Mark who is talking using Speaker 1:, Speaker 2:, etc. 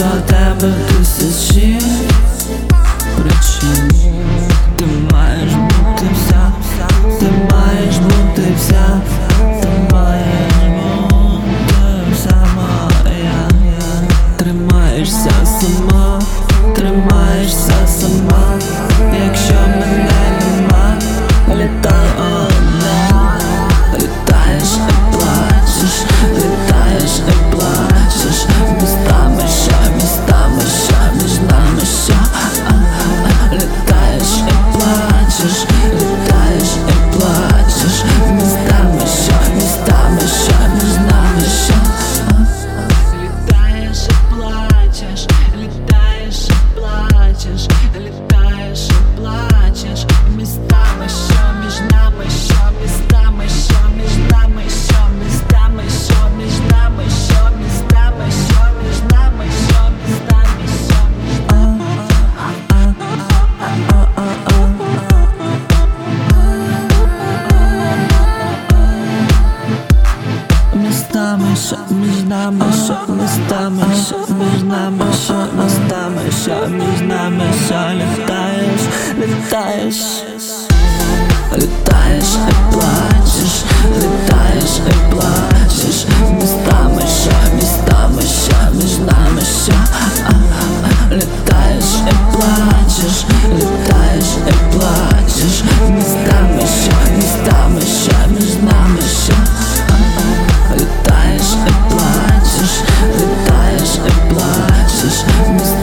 Speaker 1: до тебе тисячі причин. Ти маєш бути вся, ти маєш бути вся, ти маєш бути вся моя. Тримаєшся сама, тримаєшся сама, що між нами, що містами, що між нами, що містами, що між нами, що літаєш, літаєш, літаєш і Miss